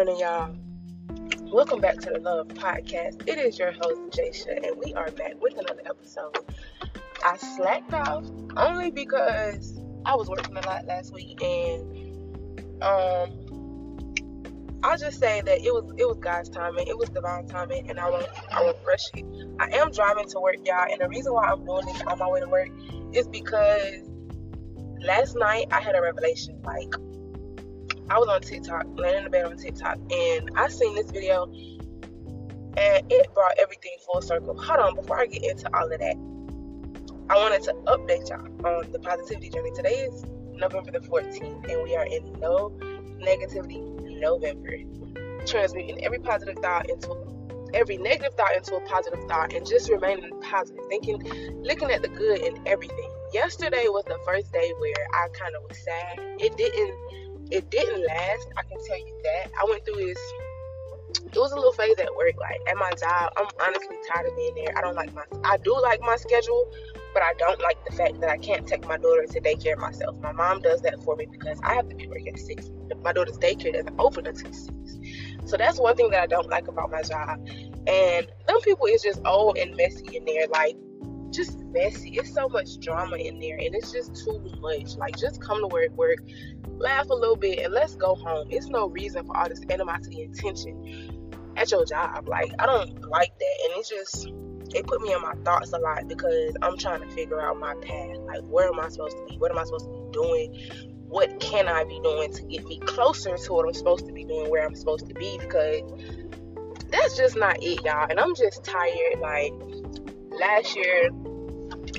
morning, y'all. Welcome back to the Love Podcast. It is your host, Jaysha, and we are back with another episode. I slacked off only because I was working a lot last week, and um, I'll just say that it was it was God's timing, it was divine timing, and I won't I won't rush it. I am driving to work, y'all, and the reason why I'm doing this on my way to work is because last night I had a revelation. Like I was on TikTok, laying in the bed on TikTok, and I seen this video, and it brought everything full circle. Hold on, before I get into all of that, I wanted to update y'all on the positivity journey. Today is November the 14th, and we are in no negativity November, transmuting every positive thought into every negative thought into a positive thought, and just remaining positive, thinking, looking at the good in everything. Yesterday was the first day where I kind of was sad. It didn't it didn't last. I can tell you that. I went through this. It was a little phase at work, like at my job. I'm honestly tired of being there. I don't like my. I do like my schedule, but I don't like the fact that I can't take my daughter to daycare myself. My mom does that for me because I have to be working at six. My daughter's daycare doesn't open until six. So that's one thing that I don't like about my job. And some people is just old and messy in there, like just messy. It's so much drama in there, and it's just too much. Like just come to work, work, laugh a little bit, and let's go home. It's no reason for all this animosity and tension at your job. Like, I don't like that. And it's just, it put me in my thoughts a lot because I'm trying to figure out my path. Like, where am I supposed to be? What am I supposed to be doing? What can I be doing to get me closer to what I'm supposed to be doing, where I'm supposed to be? Because that's just not it, y'all. And I'm just tired. Like, last year,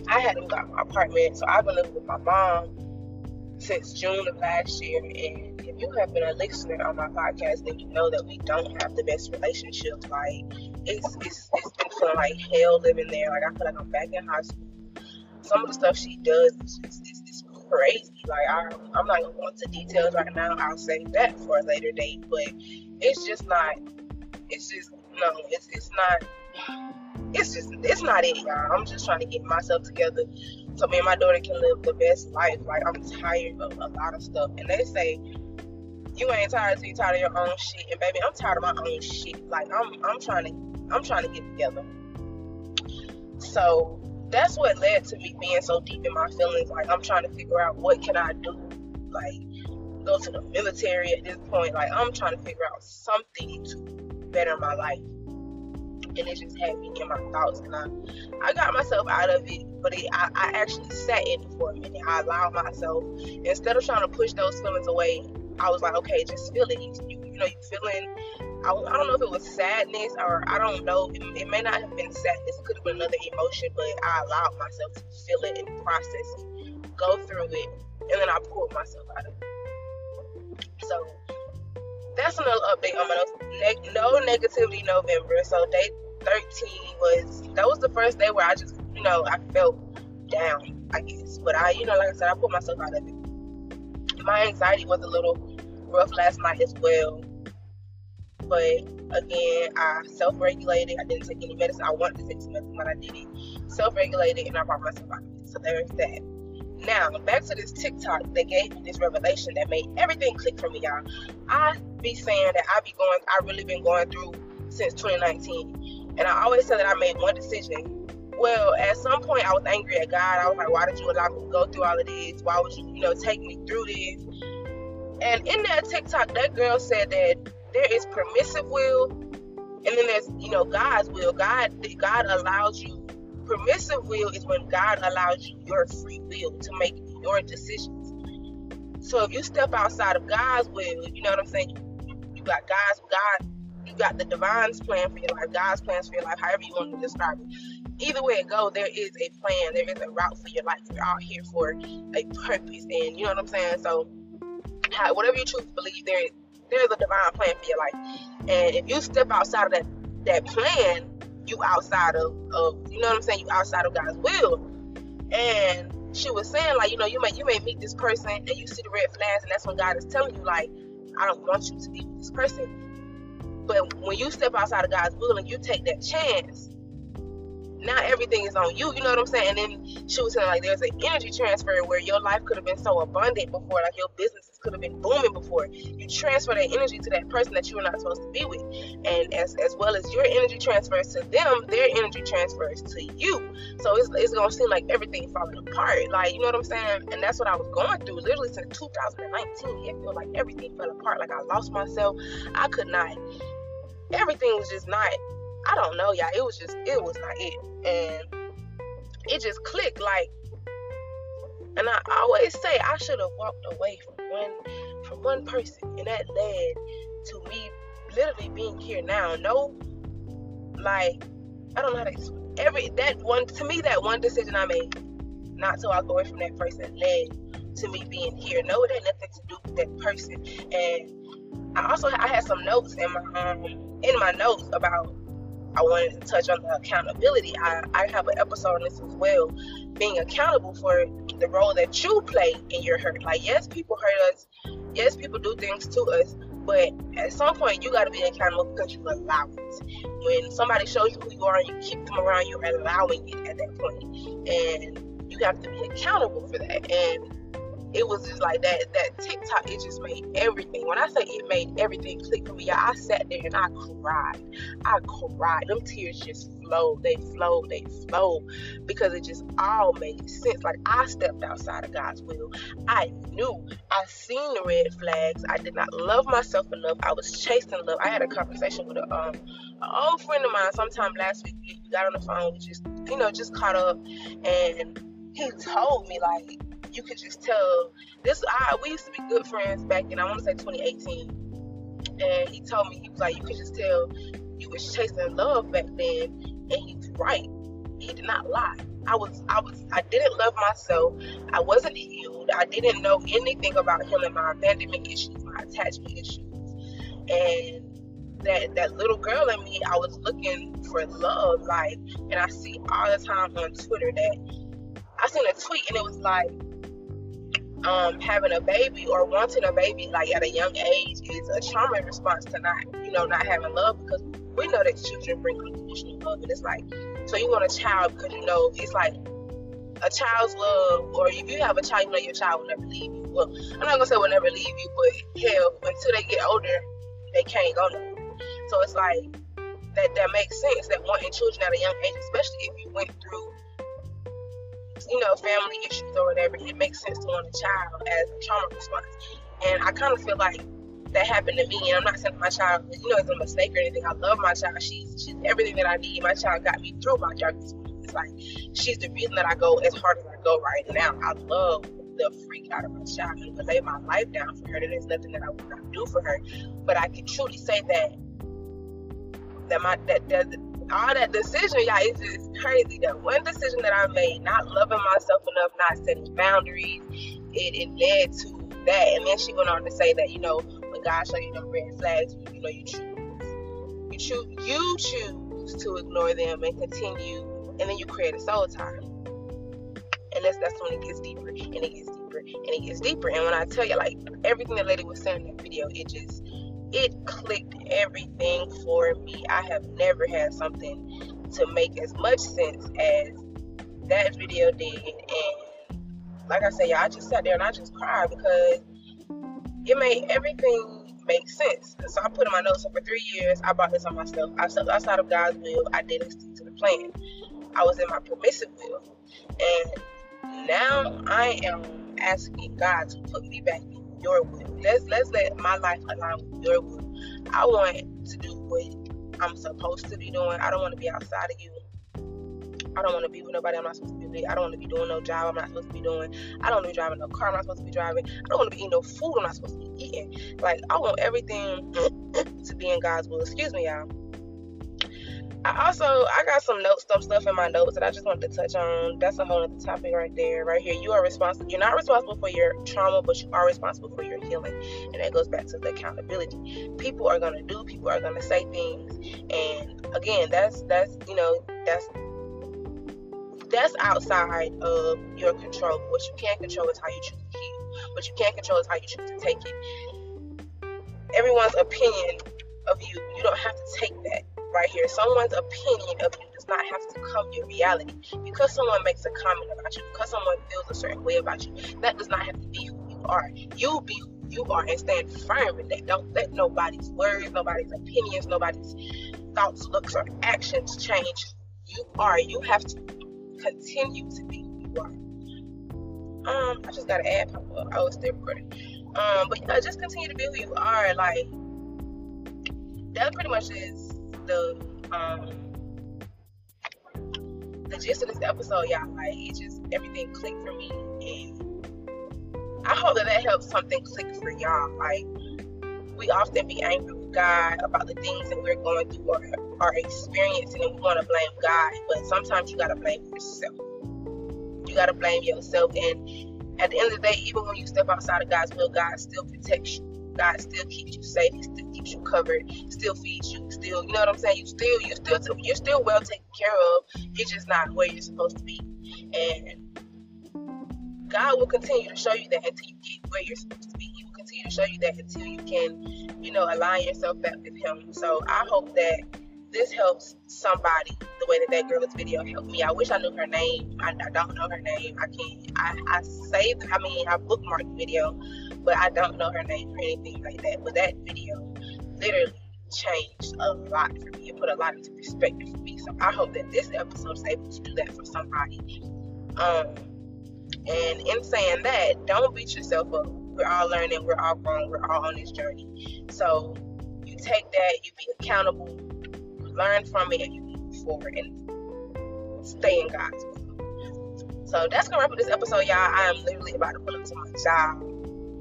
I hadn't got my apartment, so I've been living with my mom since June of last year. And if you have been a listener on my podcast, then you know that we don't have the best relationship. Like it's it's, it's been feeling like hell living there. Like I feel like I'm back in high school. Some of the stuff she does is just it's, it's crazy. Like I, I'm not gonna go into details right now. I'll save that for a later date. But it's just not. It's just no. It's it's not it's just it's not it, y'all. I'm just trying to get myself together so me and my daughter can live the best life. Like I'm tired of a lot of stuff. And they say you ain't tired until you tired of your own shit. And baby, I'm tired of my own shit. Like I'm I'm trying to I'm trying to get together. So that's what led to me being so deep in my feelings. Like I'm trying to figure out what can I do. Like go to the military at this point. Like I'm trying to figure out something to better my life and it just had me in my thoughts and I, I got myself out of it but it, I, I actually sat in for a minute. I allowed myself instead of trying to push those feelings away I was like okay just feel it. You, you know you feeling I, I don't know if it was sadness or I don't know. It, it may not have been sadness. It could have been another emotion but I allowed myself to feel it and process it go through it and then I pulled myself out of it. So that's another update on my no negativity November. So day 13 was that was the first day where I just you know I felt down I guess, but I you know like I said I put myself out of it. My anxiety was a little rough last night as well, but again I self-regulated. I didn't take any medicine. I wanted to take some medicine, but I didn't. Self-regulated, and I brought myself out of it. So there's that. Now, back to this TikTok that gave me this revelation that made everything click for me, y'all. I be saying that I be going, I really been going through since 2019. And I always said that I made one decision. Well, at some point, I was angry at God. I was like, why did you allow me to go through all of this? Why would you, you know, take me through this? And in that TikTok, that girl said that there is permissive will, and then there's, you know, God's will. God, God allows you permissive will is when God allows you your free will to make your decisions. So if you step outside of God's will, you know what I'm saying? You, got God's God, you got the divine's plan for your life, God's plans for your life, however you want to describe it. Either way it goes, there is a plan, there is a route for your life. You're out here for a purpose, and you know what I'm saying. So, whatever you choose to believe, there is there's a divine plan for your life. And if you step outside of that that plan, you outside of, of you know what I'm saying, you outside of God's will. And she was saying, like, you know, you may you may meet this person and you see the red flags, and that's when God is telling you, like, I don't want you to be with this person. But when you step outside of God's will and you take that chance, not everything is on you. You know what I'm saying? And then she was saying like there's an energy transfer where your life could have been so abundant before, like your businesses could have been booming before. You transfer that energy to that person that you were not supposed to be with, and as as well as your energy transfers to them, their energy transfers to you. So it's it's gonna seem like everything falling apart. Like you know what I'm saying? And that's what I was going through literally since 2019. It felt like everything fell apart. Like I lost myself. I could not. Everything was just not I don't know, y'all. It was just, it was not it. And it just clicked like, and I always say I should have walked away from one, from one person, and that led to me literally being here now. No, like, I don't know how to every that one to me that one decision I made not to walk away from that person led to me being here. No, it had nothing to do with that person. And I also I had some notes in my um in my notes about I wanted to touch on the accountability. I, I have an episode on this as well, being accountable for the role that you play in your hurt. Like, yes, people hurt us. Yes, people do things to us. But at some point, you got to be accountable because you allow it. When somebody shows you who you are and you keep them around, you're allowing it at that point. And you have to be accountable for that. And it was just like that that TikTok it just made everything. When I say it made everything click for me, I sat there and I cried. I cried. Them tears just flowed. They flowed. They flowed because it just all made sense. Like I stepped outside of God's will. I knew. I seen the red flags. I did not love myself enough. I was chasing love. I had a conversation with a um an old friend of mine sometime last week. We got on the phone. We just you know just caught up and he told me like you could just tell this. I we used to be good friends back in I want to say 2018, and he told me he was like you could just tell you was chasing love back then, and he's right. He did not lie. I was I was I didn't love myself. I wasn't healed. I didn't know anything about healing my abandonment issues, my attachment issues, and that that little girl in me, I was looking for love, like, and I see all the time on Twitter that I seen a tweet and it was like, um, having a baby or wanting a baby like at a young age is a trauma response to not, you know, not having love because we know that children bring unconditional love, and it's like, so you want a child because you know it's like a child's love, or if you have a child, you know your child will never leave you. Well, I'm not gonna say will never leave you, but hell, until they get older, they can't go nowhere. So it's like that that makes sense that wanting children at a young age, especially if you went through you know, family issues or whatever, it makes sense to want a child as a trauma response. And I kind of feel like that happened to me. And I'm not saying my child, you know, it's a mistake or anything. I love my child. She's she's everything that I need. My child got me through my darkest moments. Like she's the reason that I go as hard as I go right now. I love the freak out of my child and lay my life down for her. There's nothing that I would not do for her. But I can truly say that that my that, that all that decision, y'all, it's just crazy. That one decision that I made, not loving myself enough, not setting boundaries, it, it led to that. And then she went on to say that, you know, when God show you the red flags, you know, you choose. You choose you choose to ignore them and continue and then you create a soul tie. And that's that's when it gets deeper and it gets deeper and it gets deeper. And when I tell you like everything that lady was saying in that video, it just it clicked everything for me. I have never had something to make as much sense as that video did. And like I y'all, I just sat there and I just cried because it made everything make sense. So I put in my notes. So for three years, I bought this on myself. I stepped outside of God's will. I didn't stick to the plan. I was in my permissive will. And now I am asking God to put me back your will. Let's let's let my life align with your will. I want to do what I'm supposed to be doing. I don't want to be outside of you. I don't want to be with nobody I'm not supposed to be with. I don't want to be doing no job I'm not supposed to be doing. I don't want to be driving no car I'm not supposed to be driving. I don't want to be eating no food I'm not supposed to be eating. Like I want everything to be in God's will. Excuse me, y'all. I also I got some notes, some stuff in my notes that I just wanted to touch on. That's a whole other topic right there, right here. You are responsible. You're not responsible for your trauma, but you are responsible for your healing, and that goes back to the accountability. People are gonna do, people are gonna say things, and again, that's that's you know that's that's outside of your control. What you can control is how you choose to heal. What you can't control is how you choose to take it. Everyone's opinion of you, you don't have to take that right here. Someone's opinion of you does not have to come your reality. Because someone makes a comment about you, because someone feels a certain way about you, that does not have to be who you are. You be who you are and stand firm in that. Don't let nobody's words, nobody's opinions, nobody's thoughts, looks, or actions change who you are. You have to continue to be who you are. Um, I just got to add pop up. I was still recording. Um, but yeah, just continue to be who you are. Like that pretty much is the um the gist of this episode, y'all. Like it just everything clicked for me, and I hope that that helps something click for y'all. Like we often be angry with God about the things that we're going through or are experiencing, and we want to blame God, but sometimes you gotta blame yourself. You gotta blame yourself, and at the end of the day, even when you step outside of God's will, God still protects you. God still keeps you safe. He still keeps you covered. Still feeds you. Still, you know what I'm saying? You still, you still, you're still well taken care of. You're just not where you're supposed to be. And God will continue to show you that until you get where you're supposed to be. He will continue to show you that until you can, you know, align yourself back with Him. So I hope that this helps somebody the way that that girl's video helped me. I wish I knew her name. I, I don't know her name. I can't. I, I saved. I mean, I bookmarked the video, but I don't know her name or anything like that. But that video literally changed a lot for me. It put a lot into perspective for me. So I hope that this episode is able to do that for somebody. Um, and in saying that, don't beat yourself up. We're all learning. We're all growing. We're all on this journey. So you take that. You be accountable learn from it and you move forward and stay in God's will. So that's gonna wrap up this episode, y'all. I am literally about to pull up to my job.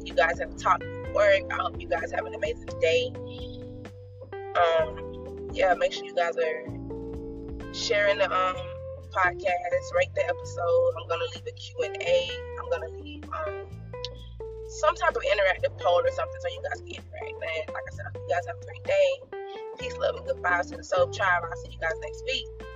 You guys have talked work. I hope you guys have an amazing day. Um, yeah, make sure you guys are sharing the um podcast, rate the episode. I'm gonna leave a Q and A. I'm gonna leave um some type of interactive poll or something so you guys can interact. And like I said, you guys have a great day. Peace, love, and good vibes to the Soul Tribe. I'll see you guys next week.